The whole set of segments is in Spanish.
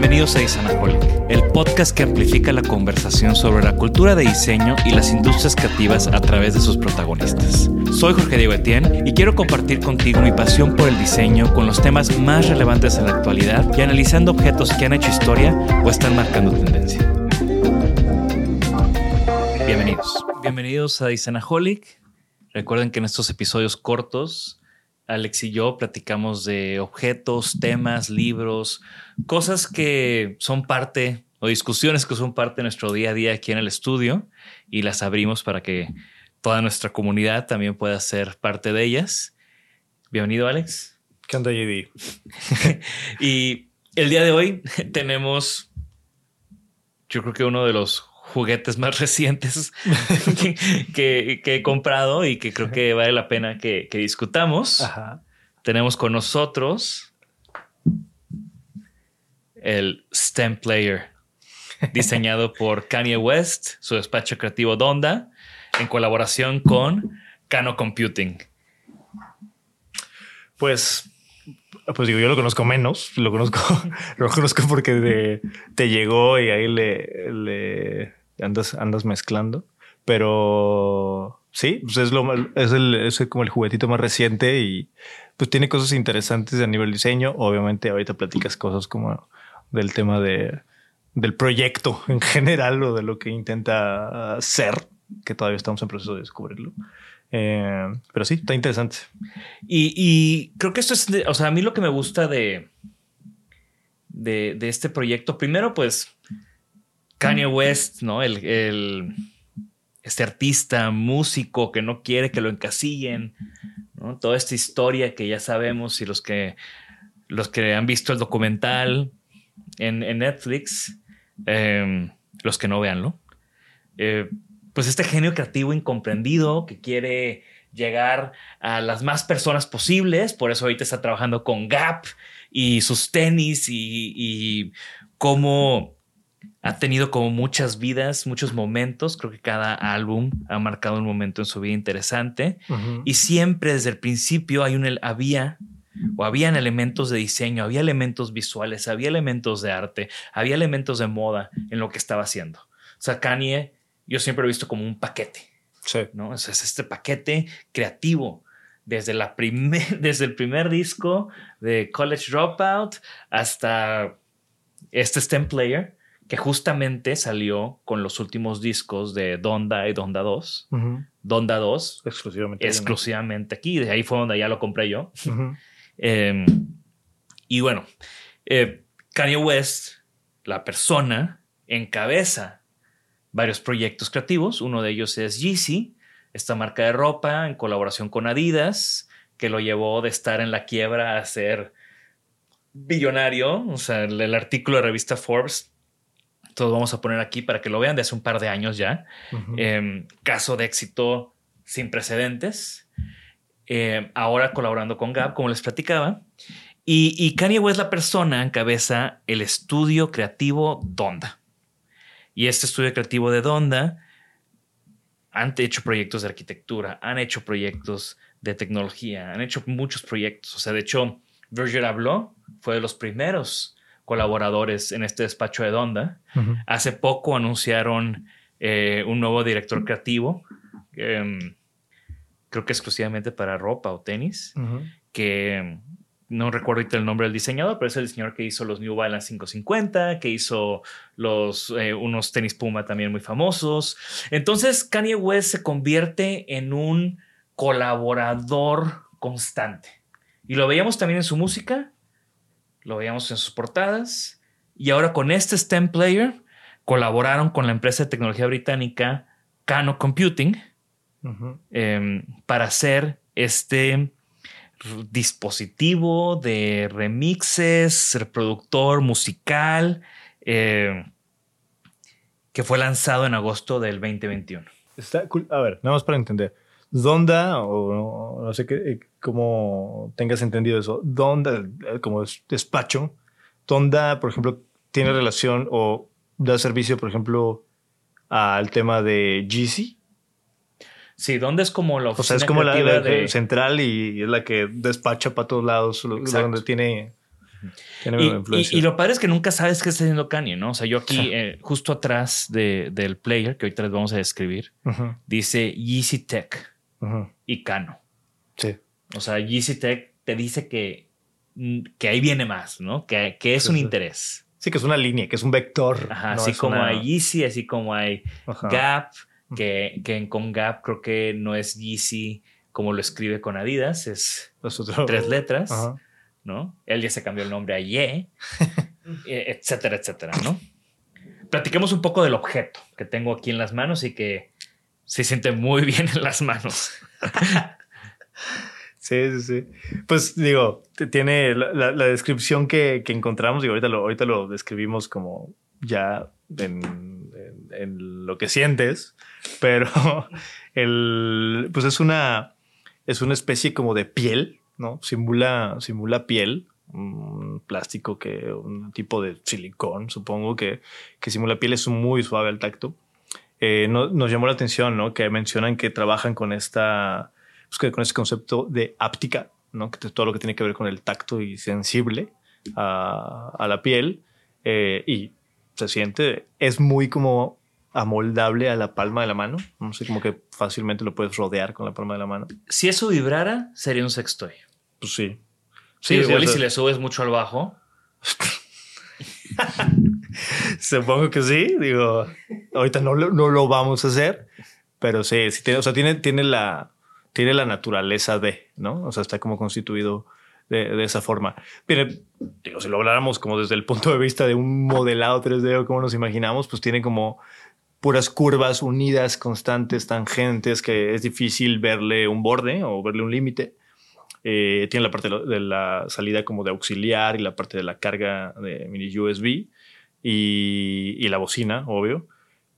Bienvenidos a Isanaholic, el podcast que amplifica la conversación sobre la cultura de diseño y las industrias creativas a través de sus protagonistas. Soy Jorge Diego Etienne y quiero compartir contigo mi pasión por el diseño con los temas más relevantes en la actualidad y analizando objetos que han hecho historia o están marcando tendencia. Bienvenidos. Bienvenidos a Isanaholic. Recuerden que en estos episodios cortos Alex y yo platicamos de objetos, temas, libros, cosas que son parte o discusiones que son parte de nuestro día a día aquí en el estudio y las abrimos para que toda nuestra comunidad también pueda ser parte de ellas. Bienvenido, Alex. ¿Qué onda, JD? y el día de hoy tenemos, yo creo que uno de los juguetes más recientes que, he comprado y que creo que vale la pena que, discutamos. Tenemos con nosotros el STEM Player, diseñado por Kanye West, su despacho creativo Donda, en colaboración con Cano Computing. Pues pues digo, yo lo conozco menos, lo conozco, lo conozco porque te llegó y ahí le, andas, andas mezclando. Pero sí, pues es, lo, es, es como el juguetito más reciente y pues tiene cosas interesantes a nivel diseño. Obviamente ahorita platicas cosas como del tema de, del proyecto en general o de lo que intenta ser, que todavía estamos en proceso de descubrirlo. Eh, pero sí, está interesante. Y, creo que esto es, o sea, a mí lo que me gusta de, de este proyecto, primero pues Kanye West, ¿no? El, este artista, músico que no quiere que lo encasillen, ¿no? Toda esta historia que ya sabemos y los que, los que han visto el documental en, Netflix, em, los que no veanlo, eh, pues este genio creativo incomprendido que quiere llegar a las más personas posibles, por eso ahorita está trabajando con Gap y sus tenis y, y cómo ha tenido como muchas vidas, muchos momentos. Creo que cada álbum ha marcado un momento en su vida interesante. Y siempre desde el principio hay un, había o habían elementos de diseño, había elementos visuales, había elementos de arte, había elementos de moda en lo que estaba haciendo. O sea, Kanye, yo siempre lo he visto como un paquete. Sí. ¿no? es este paquete creativo. Desde, la desde el primer disco de College Dropout hasta este STEM Player, que justamente salió con los últimos discos de Donda y Donda 2. Donda 2. Exclusivamente. Exclusivamente aquí. De ahí fue donde ya lo compré yo. Em, y bueno, eh, Kanye West, la persona, encabeza varios proyectos creativos. Uno de ellos es Yeezy, esta marca de ropa en colaboración con Adidas, que lo llevó de estar en la quiebra a ser billonario. O sea, el artículo de revista Forbes todos vamos a poner aquí para que lo vean de hace un par de años ya. Em, caso de éxito sin precedentes. Em, ahora colaborando con Gap, como les platicaba. Y, y Kanye West, la persona, encabeza el estudio creativo Donda. Y este estudio creativo de Donda han hecho proyectos de arquitectura, han hecho proyectos de tecnología, han hecho muchos proyectos. O sea, de hecho, Virgil Abloh fue de los primeros colaboradores en este despacho de Donda. Hace poco anunciaron eh, un nuevo director creativo, em, creo que exclusivamente para ropa o tenis, que no recuerdo ahorita el nombre del diseñador, pero es el diseñador que hizo los New Balance 550, que hizo los, eh, unos tenis Puma también muy famosos. Entonces Kanye West se convierte en un colaborador constante. Y lo veíamos también en su música, lo veíamos en sus portadas, y ahora con este STEM Player colaboraron con la empresa de tecnología británica Cano Computing em, para hacer este dispositivo de remixes, reproductor musical, eh, que fue lanzado en agosto del 2021. Está cool. A ver, nada más para entender. Donda, o no, sé qué, cómo tengas entendido eso, Donda, eh, como despacho, Donda, por ejemplo, tiene relación o da servicio, por ejemplo, al tema de GC. Sí, ¿dónde es como la oficina? O sea, es como la, de... central y es la que despacha para todos lados, donde tiene, tiene y, influencia. Y, lo padre es que nunca sabes qué está haciendo Kanye, ¿no? O sea, yo aquí, eh, justo atrás de, del player, que ahorita les vamos a describir, dice Yeezy Tech y Cano. Sí. O sea, Yeezy Tech te dice que, mm, que ahí viene más, ¿no? Que, que es un interés. Sí, que es una línea, que es un vector. Ajá, así como hay Yeezy, así como hay Gap, que, que, en con Gap creo que no es Yeezy como lo escribe con Adidas, es tres letras, ¿no? Él ya se cambió el nombre a Ye, e, etcétera, etcétera, ¿no? Platiquemos un poco del objeto que tengo aquí en las manos y que se siente muy bien en las manos. Sí, sí, sí. Pues digo, tiene la, descripción que, encontramos y ahorita lo, ahorita lo describimos como ya en, lo que sientes, pero el, pues es una, es una especie como de piel, ¿no? Simula, simula piel, un plástico que, un tipo de silicón, supongo que, que simula piel, es muy suave al tacto. Eh, nos llamó la atención, ¿no? Que mencionan que trabajan con esta pues, con ese concepto de áptica, ¿no? que todo lo que tiene que ver con el tacto y sensible a, la piel eh, y se siente, es muy como amoldable a la palma de la mano, no sé, como que fácilmente lo puedes rodear con la palma de la mano. Si eso vibrara, sería un sextoy. Pues sí. Sí, igual y si le subes mucho al bajo. Supongo que sí, digo, ahorita no, no lo vamos a hacer, pero sí, sí tiene, o sea, tiene, tiene la, tiene la naturaleza de, ¿no? O sea, está como constituido de, esa forma. Tiene, digo, si lo habláramos como desde el punto de vista de un modelado 3D o como nos imaginamos, pues tiene como puras curvas unidas, constantes, tangentes, que es difícil verle un borde o verle un límite. Eh, tiene la parte de la salida como de auxiliar y la parte de la carga de mini USB y, y la bocina, obvio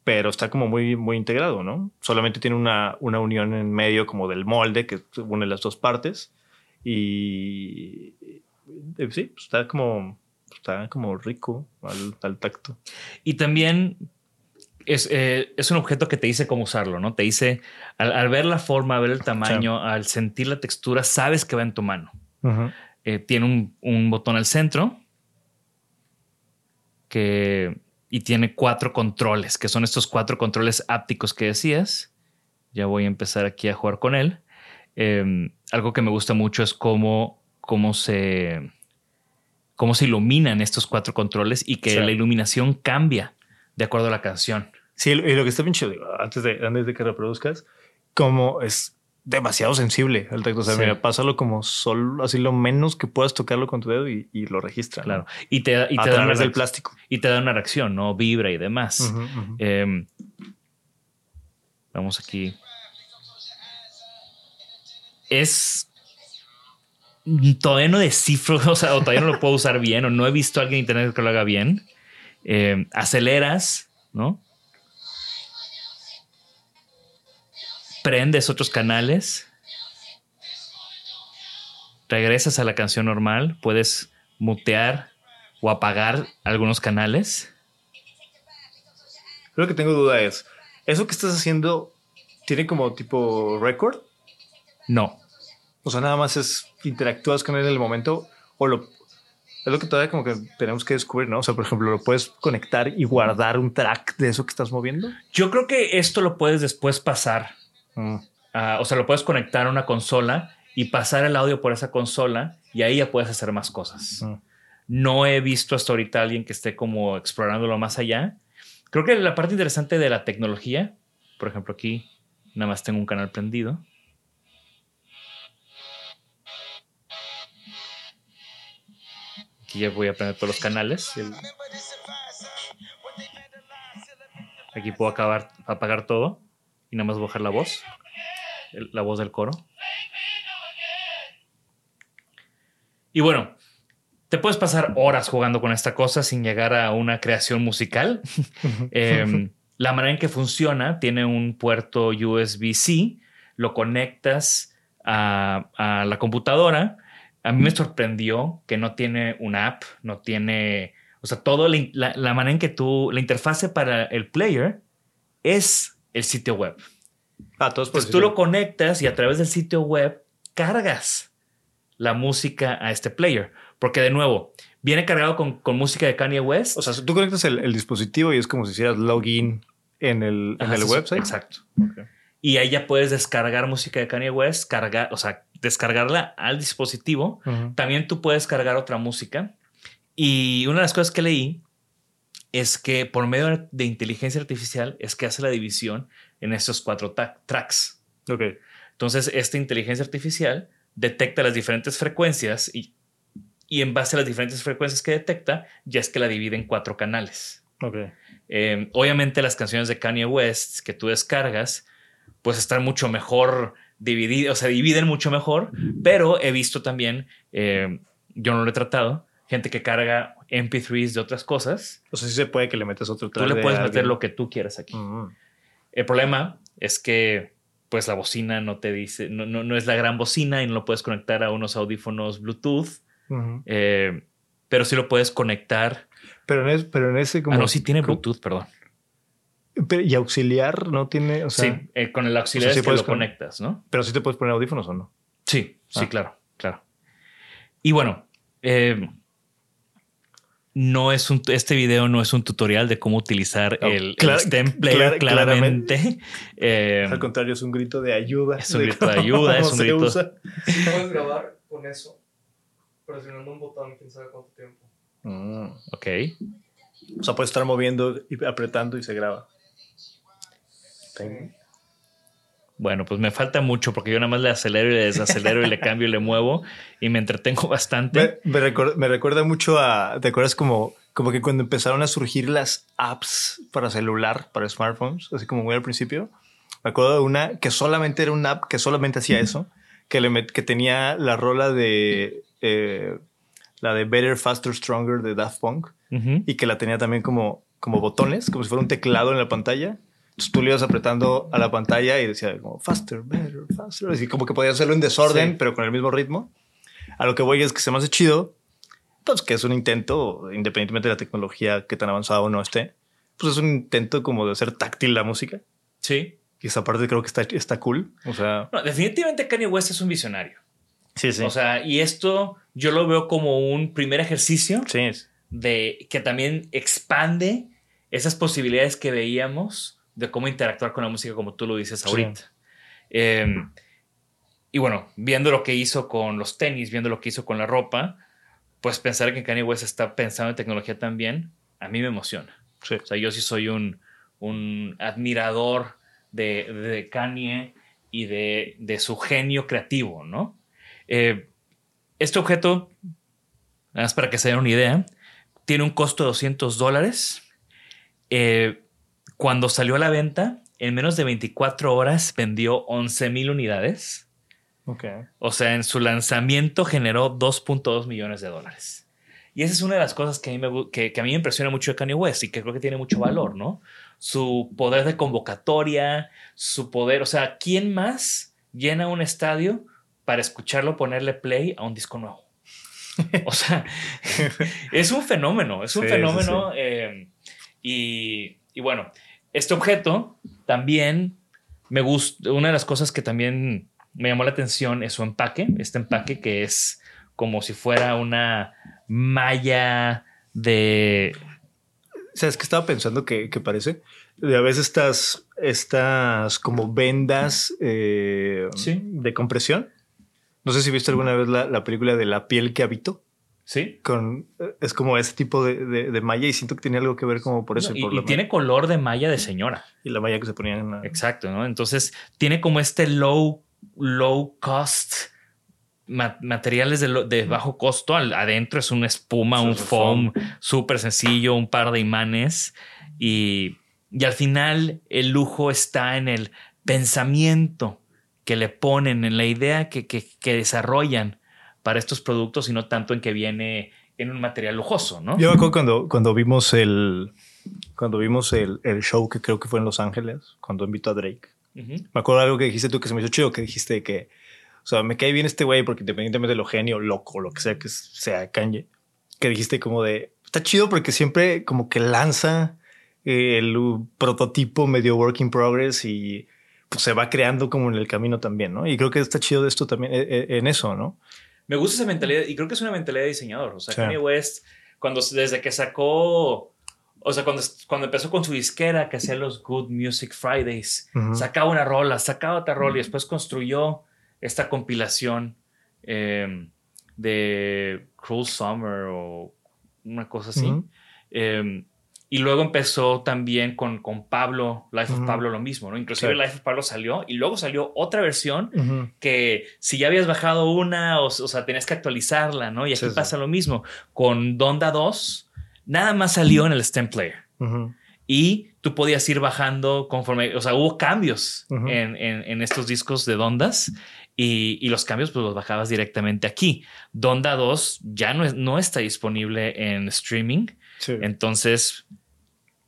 pero está como muy, muy integrado, ¿no? Solamente tiene una, una unión en medio como del molde que une las dos partes y sí, pues está como, está como rico al, tacto. Y también es, eh, es, un objeto que te dice cómo usarlo, ¿no? Te dice, al, ver la forma, ver el tamaño, al sentir la textura, sabes que va en tu mano. Eh, tiene un, un botón al centro que y tiene cuatro controles, que son estos cuatro controles ápticos que decías. Ya voy a empezar aquí a jugar con él. Em, algo que me gusta mucho es cómo, cómo, se, cómo se iluminan estos cuatro controles y que la iluminación cambia de acuerdo a la canción. Sí, y lo que está bien chido, antes de, antes de que reproduzcas, como es demasiado sensible el tacto. O sea, mira, pásalo como solo, así lo menos que puedas tocarlo con tu dedo y, lo registra. Claro. Y te, y te da través del plástico. Y te da una reacción, ¿no? Vibra y demás. Em, vamos aquí. Es. Todavía no descifro, o sea, o todavía no lo puedo usar bien, o no he visto a alguien en internet que lo haga bien. Em, aceleras, ¿no? Prendes otros canales, regresas a la canción normal, puedes mutear o apagar algunos canales. Lo que tengo duda es, ¿eso que estás haciendo tiene como tipo record? No. O sea, nada más es interactúas con él en el momento o lo Es lo que todavía como que tenemos que descubrir, ¿no? O sea, por ejemplo, ¿lo puedes conectar y guardar un track de eso que estás moviendo? Yo creo que esto lo puedes después pasar. Mm. a- o sea, lo puedes conectar a una consola y pasar el audio por esa consola y ahí ya puedes hacer más cosas. Mm. No he visto hasta ahorita a alguien que esté como explorándolo más allá. Creo que la parte interesante de la tecnología, por ejemplo, aquí nada más tengo un canal prendido. Aquí ya voy a prender todos los canales. Aquí puedo acabar, apagar todo y nada más bajar la voz, el- la voz del coro. Y bueno, te puedes pasar horas jugando con esta cosa sin llegar a una creación musical. Em, la manera en que funciona tiene un puerto USB-C, lo conectas a, a la computadora. A mí me sorprendió que no tiene una app, no tiene, o sea, todo la manera en que tú, la interfase para el player es el sitio web. Ah, todos por Entonces tú lo conectas y a través del sitio web cargas la música a este player. Porque de nuevo, viene cargado con, con música de Kanye West. O sea, tú conectas el, el dispositivo y es como si hicieras login en el, en Ajá, el sí, website. Exacto. Y ahí ya puedes descargar música de Kanye West, cargar, o sea, descargarla al dispositivo. Ujú. También tú puedes cargar otra música. Y una de las cosas que leí es que por medio de inteligencia artificial es que hace la división en estos cuatro tracks. Ok. Entonces, esta inteligencia artificial detecta las diferentes frecuencias y, y en base a las diferentes frecuencias que detecta, ya es que la divide en cuatro canales. Ok. Eh, obviamente las canciones de Kanye West que tú descargas, pues están mucho mejor divididas, o sea, dividen mucho mejor, pero he visto también, eh, yo no lo he tratado, gente que carga MP3s de otras cosas. O sea, sí se puede que le metas otro Tú track le de puedes meter alguien. lo que tú quieras aquí. Ujú. El problema es que pues la bocina no te dice, no, no, no es la gran bocina y no lo puedes conectar a unos audífonos Bluetooth, eh, pero sí lo puedes conectar. Pero, en es- pero en ese como... ah, no, sí tiene como- Bluetooth, perdón. pero- y auxiliar no tiene... O sea, sí, eh, con el auxiliar o sea, sí es que lo con- conectas, ¿no? Pero sí te puedes poner audífonos o no. Sí, sí, Ah. claro, claro. Y bueno, eh, no es un, este video no es un tutorial de cómo utilizar Oh, el, el clar- stem player clar- claramente. Eh, Al contrario, es un grito de ayuda. Es un de grito de ayuda, es un grito- usa. Puedes grabar con eso, presionando un botón, quién sabe cuánto tiempo. Mm. ok. O sea, puedes estar moviendo y apretando y se graba. Bueno, pues me falta mucho porque yo nada más le acelero y le desacelero y le cambio y le muevo y me entretengo bastante. Me, me recuerda, me recuerda mucho a. ¿Te acuerdas como, como que cuando empezaron a surgir las apps para celular, para smartphones, así como muy al principio? Me acuerdo de una que solamente era una app que solamente hacía eso, que, le que tenía la rola de. eh, la de Better, Faster, Stronger de Daft Punk y que la tenía también como, como botones, como si fuera un teclado en la pantalla. Entonces tú le ibas apretando a la pantalla y decía como faster, better, faster. Así como que podías hacerlo en desorden, Sí. pero con el mismo ritmo. A lo que voy es que se me hace chido, pues que es un intento, independientemente de la tecnología que tan avanzada o no esté, pues es un intento como de hacer táctil la música. Sí. Y esa parte creo que está, está cool. O sea, No, definitivamente Kanye West es un visionario. sí, sí. O sea, y esto yo lo veo como un primer ejercicio sí. de que también expande esas posibilidades que veíamos de cómo interactuar con la música, como tú lo dices Sí. ahorita. Eh, y bueno, viendo lo que hizo con los tenis, viendo lo que hizo con la ropa, pues pensar que Kanye West está pensando en tecnología también, a mí me emociona. Sí. O sea, yo sí soy un, un admirador de, de Kanye y de, de su genio creativo, ¿no? Eh, este objeto, nada más para que se den una idea, tiene un costo de 200 dólares. Eh, cuando salió a la venta, en menos de 24 horas vendió 11 mil unidades. Ok. O sea, en su lanzamiento generó 2.2 millones de dólares. Y esa es una de las cosas que a, mí me, que, que a mí me impresiona mucho de Kanye West y que creo que tiene mucho valor, ¿no? Su poder de convocatoria, su poder, o sea, ¿quién más llena un estadio para escucharlo ponerle play a un disco nuevo? O sea, es un fenómeno, es un Sí, sí, fenómeno. eh, y, y bueno, este objeto también me gusta, una de las cosas que también me llamó la atención es su empaque, este empaque que es como si fuera una maya de... ¿Sabes qué estaba pensando que, que parece? De a veces estas, estas como vendas eh, Sí. de compresión. No sé si viste alguna vez la, la película de La piel que habito. Sí. Con, es como ese tipo de, de, de malla y siento que tiene algo que ver como por eso. y, por y tiene color de malla de señora. y la malla que se ponían en la- Exacto, ¿no? Entonces tiene como este low, low cost ma- materiales de, lo- de bajo costo. Al- adentro es una espuma, un foam súper sencillo, un par de imanes. Y, y al final el lujo está en el pensamiento que le ponen, en la idea que, que, que desarrollan para estos productos y no tanto en que viene en un material lujoso, ¿no? Yo me acuerdo cuando, cuando vimos el cuando vimos el, el show que creo que fue en Los Ángeles, cuando invitó a Drake. Me acuerdo algo que dijiste tú que se me hizo chido, que dijiste que, o sea, me cae bien este güey porque independientemente de lo genio, loco, lo que sea que sea Kanye, que dijiste como de, está chido porque siempre como que lanza eh, el prototipo medio work in progress y pues se va creando como en el camino también, ¿no? Y creo que está chido de esto también eh, eh, en eso, ¿no? Me gusta esa mentalidad y creo que es una mentalidad de diseñador. O sea, Sí. Kanye West, cuando, desde que sacó, o sea, cuando, cuando empezó con su disquera que hacía los Good Music Fridays, sacaba una rola, sacaba otra rola y después construyó esta compilación eh, de Cruel Summer o una cosa así. Eh, y luego empezó también con, con Pablo, Life of Ujú. Pablo, lo mismo, ¿no? Inclusive Sí. Life of Pablo salió y luego salió otra versión Ujú. que si ya habías bajado una, o, o sea, tenías que actualizarla, ¿no? Y aquí Sí, sí. pasa lo mismo. Con Donda 2, nada más salió en el stem player. Ujú. Y tú podías ir bajando conforme, o sea, hubo cambios en, en- en estos discos de Dondas y, y los cambios pues los bajabas directamente aquí. Donda 2 ya no, es- no está disponible en streaming, Sí. entonces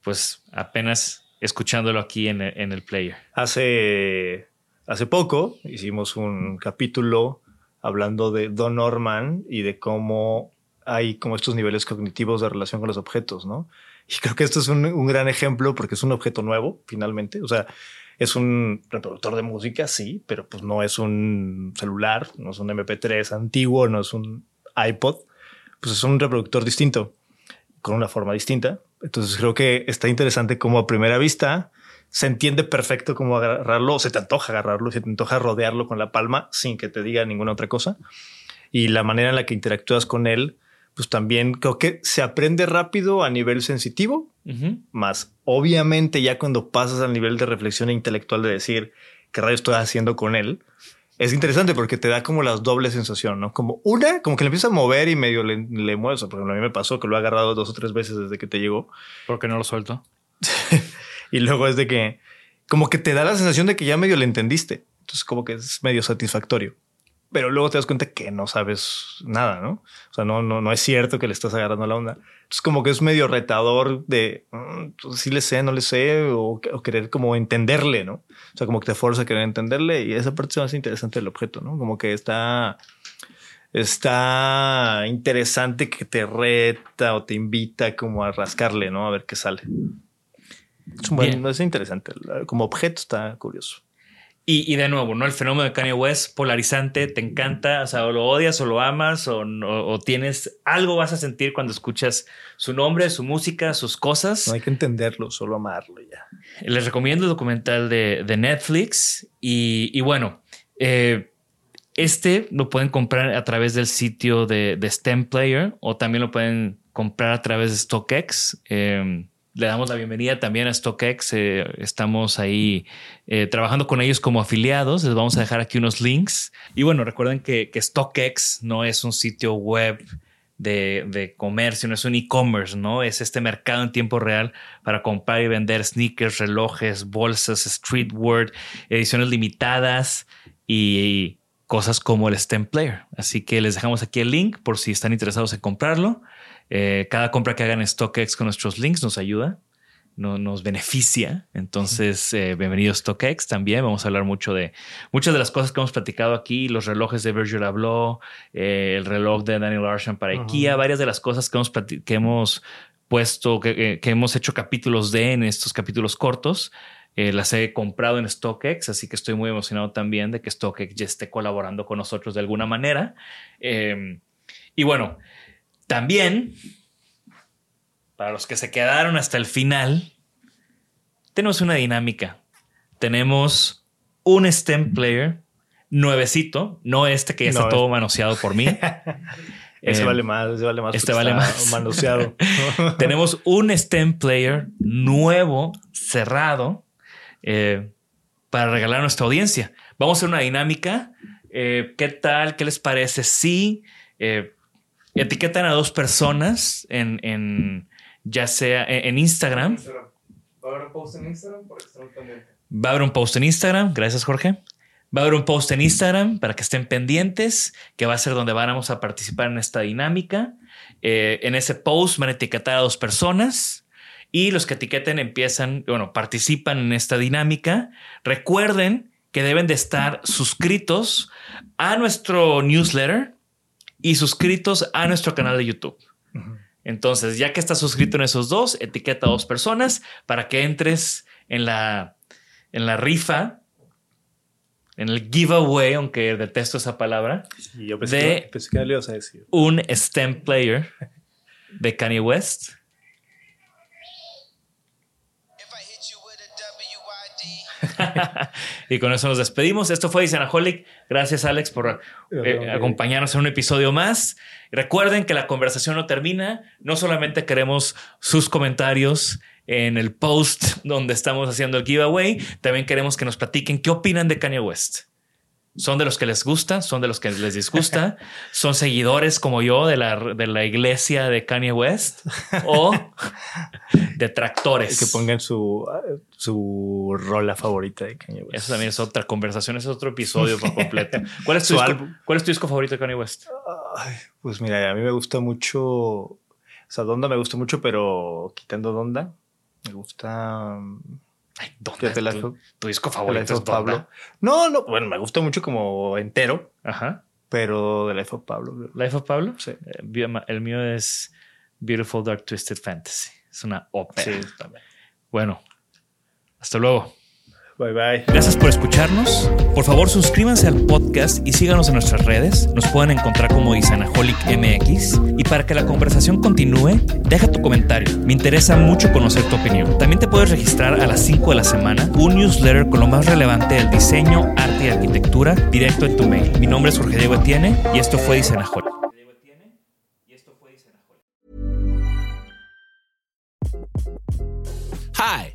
pues apenas escuchándolo aquí en el, player. Hace, hace poco hicimos un capítulo hablando de Don Norman y de cómo hay como estos niveles cognitivos de relación con los objetos, ¿no? Y creo que esto es un, un gran ejemplo porque es un objeto nuevo, finalmente. O sea, es un reproductor de música, sí, pero pues no es un celular, no es un MP3 antiguo, no es un iPod, pues es un reproductor distinto, con una forma distinta. Entonces creo que está interesante como a primera vista se entiende perfecto cómo agarrarlo, o se te antoja agarrarlo, se te antoja rodearlo con la palma sin que te diga ninguna otra cosa. Y la manera en la que interactúas con él, pues también creo que se aprende rápido a nivel sensitivo, Ujú. más obviamente ya cuando pasas al nivel de reflexión intelectual de decir qué rayo estoy haciendo con él, es interesante porque te da como las doble sensación, ¿no? Como una, como que le empieza a mover y medio le, le mueves. Por ejemplo, a mí me pasó que lo he agarrado dos o tres veces desde que te llegó. ¿Por qué no lo suelto? Y luego es de que como que te da la sensación de que ya medio le entendiste. Entonces como que es medio satisfactorio. Pero luego te das cuenta que no sabes nada, ¿no? O sea, no, no, no es cierto que le estás agarrando la onda. Entonces como que es medio retador de mm, pues, sí le sé, no le sé, o, o querer como entenderle, ¿no? O sea, como que te fuerza a querer entenderle y esa parte es más interesante del objeto, ¿no? Como que está, está interesante que te reta o te invita como a rascarle, ¿no? A ver qué sale. Es, un buen- es interesante. Como objeto está curioso. Y, y de nuevo, ¿no? El fenómeno de Kanye West, polarizante, te encanta, o sea, o lo odias o lo amas, o, no- o tienes algo vas a sentir cuando escuchas su nombre, su música, sus cosas. No hay que entenderlo, solo amarlo ya. Les recomiendo el documental de, de Netflix. Y, y bueno, eh, este lo pueden comprar a través del sitio de, de STEM Player o también lo pueden comprar a través de StockX. Eh, le damos la bienvenida también a StockX. eh, estamos ahí eh, trabajando con ellos como afiliados. Les vamos a dejar aquí unos links. Y bueno, recuerden que, StockX no es un sitio web de, de comercio, no es un e-commerce, ¿no? Es este mercado en tiempo real para comprar y vender sneakers, relojes, bolsas, streetwear, ediciones limitadas y cosas como el STEM Player. Así que les dejamos aquí el link por si están interesados en comprarlo. Eh, cada compra que hagan en StockX con nuestros links nos ayuda, no, nos beneficia. Entonces, eh, bienvenido a StockX también. Vamos a hablar mucho de muchas de las cosas que hemos platicado aquí, los relojes de Virgil Abloh, eh, el reloj de Daniel Arsham para. IKEA, varias de las cosas que hemos, que hemos puesto, que, que- hemos hecho capítulos de en estos capítulos cortos. Eh, las he comprado en StockX, así que estoy muy emocionado también de que StockX ya esté colaborando con nosotros de alguna manera. Eh, y bueno, También, para los que se quedaron hasta el final, tenemos una dinámica. Tenemos un STEM player nuevecito, no este que ya está No, todo manoseado por mí. Ese Eh, vale más, ese vale más. este vale más. Manoseado. Tenemos un STEM player nuevo, cerrado, eh, para regalar a nuestra audiencia. Vamos a hacer una dinámica. Eh, ¿Qué tal? ¿Qué les parece? Si eh, etiquetan a dos personas en, en- ya sea en, en Instagram. Instagram. Va a haber un post en Instagram pendientes. Va a haber un post en Instagram. Gracias, Jorge. Va a haber un post en Instagram para que estén pendientes, que va a ser donde vamos a participar en esta dinámica. Eh, en ese post van a etiquetar a dos personas y los que etiqueten empiezan, bueno, participan en esta dinámica. Recuerden que deben de estar suscritos a nuestro newsletter y suscritos a nuestro canal de YouTube. Entonces, ya que estás suscrito en esos dos, etiqueta a dos personas para que entres en la, en la rifa, en el giveaway, aunque detesto esa palabra, Y yo pensé, De- que, pensé que le ibas a decir. un STEM player de Kanye West. y con eso nos despedimos. Esto fue Disanaholic. Gracias, Alex, por eh, acompañarnos en un episodio más. Recuerden que la conversación no termina. No solamente queremos sus comentarios en el post donde estamos haciendo el giveaway, también queremos que nos platiquen qué opinan de Kanye West. ¿Son de los que les gusta? ¿Son de los que les disgusta? ¿Son seguidores como yo de la, de la iglesia de Kanye West? ¿O detractores? Que pongan su, su rola favorita de Kanye West. Eso también es otra conversación, es otro episodio por completo. ¿Cuál es tu, disco. ¿cuál es tu disco favorito de Kanye West? Ay, pues mira, a mí me gusta mucho. O sea, Donda me gusta mucho, pero quitando Donda, me gusta. Ay, ¿dónde ¿Qué te es la- tu, tu disco favorito? Es Pablo. No, no, bueno, me gusta mucho como entero, Ajá. pero The Life of Pablo. Life of Pablo. Sí. Eh, El mío es Beautiful Dark Twisted Fantasy. Es una ópera. Sí, también. Bueno, hasta luego. Bye bye. Gracias por escucharnos. Por favor, suscríbanse al podcast y síganos en nuestras redes. Nos pueden encontrar como Isanaholic MX. Y para que la conversación continúe, deja tu comentario. Me interesa mucho conocer tu opinión. También te puedes registrar a las 5 de la semana un newsletter con lo más relevante del diseño, arte y arquitectura directo en tu mail. Mi nombre es Jorge Diego Etienne y esto fue Isanaholic. Hi,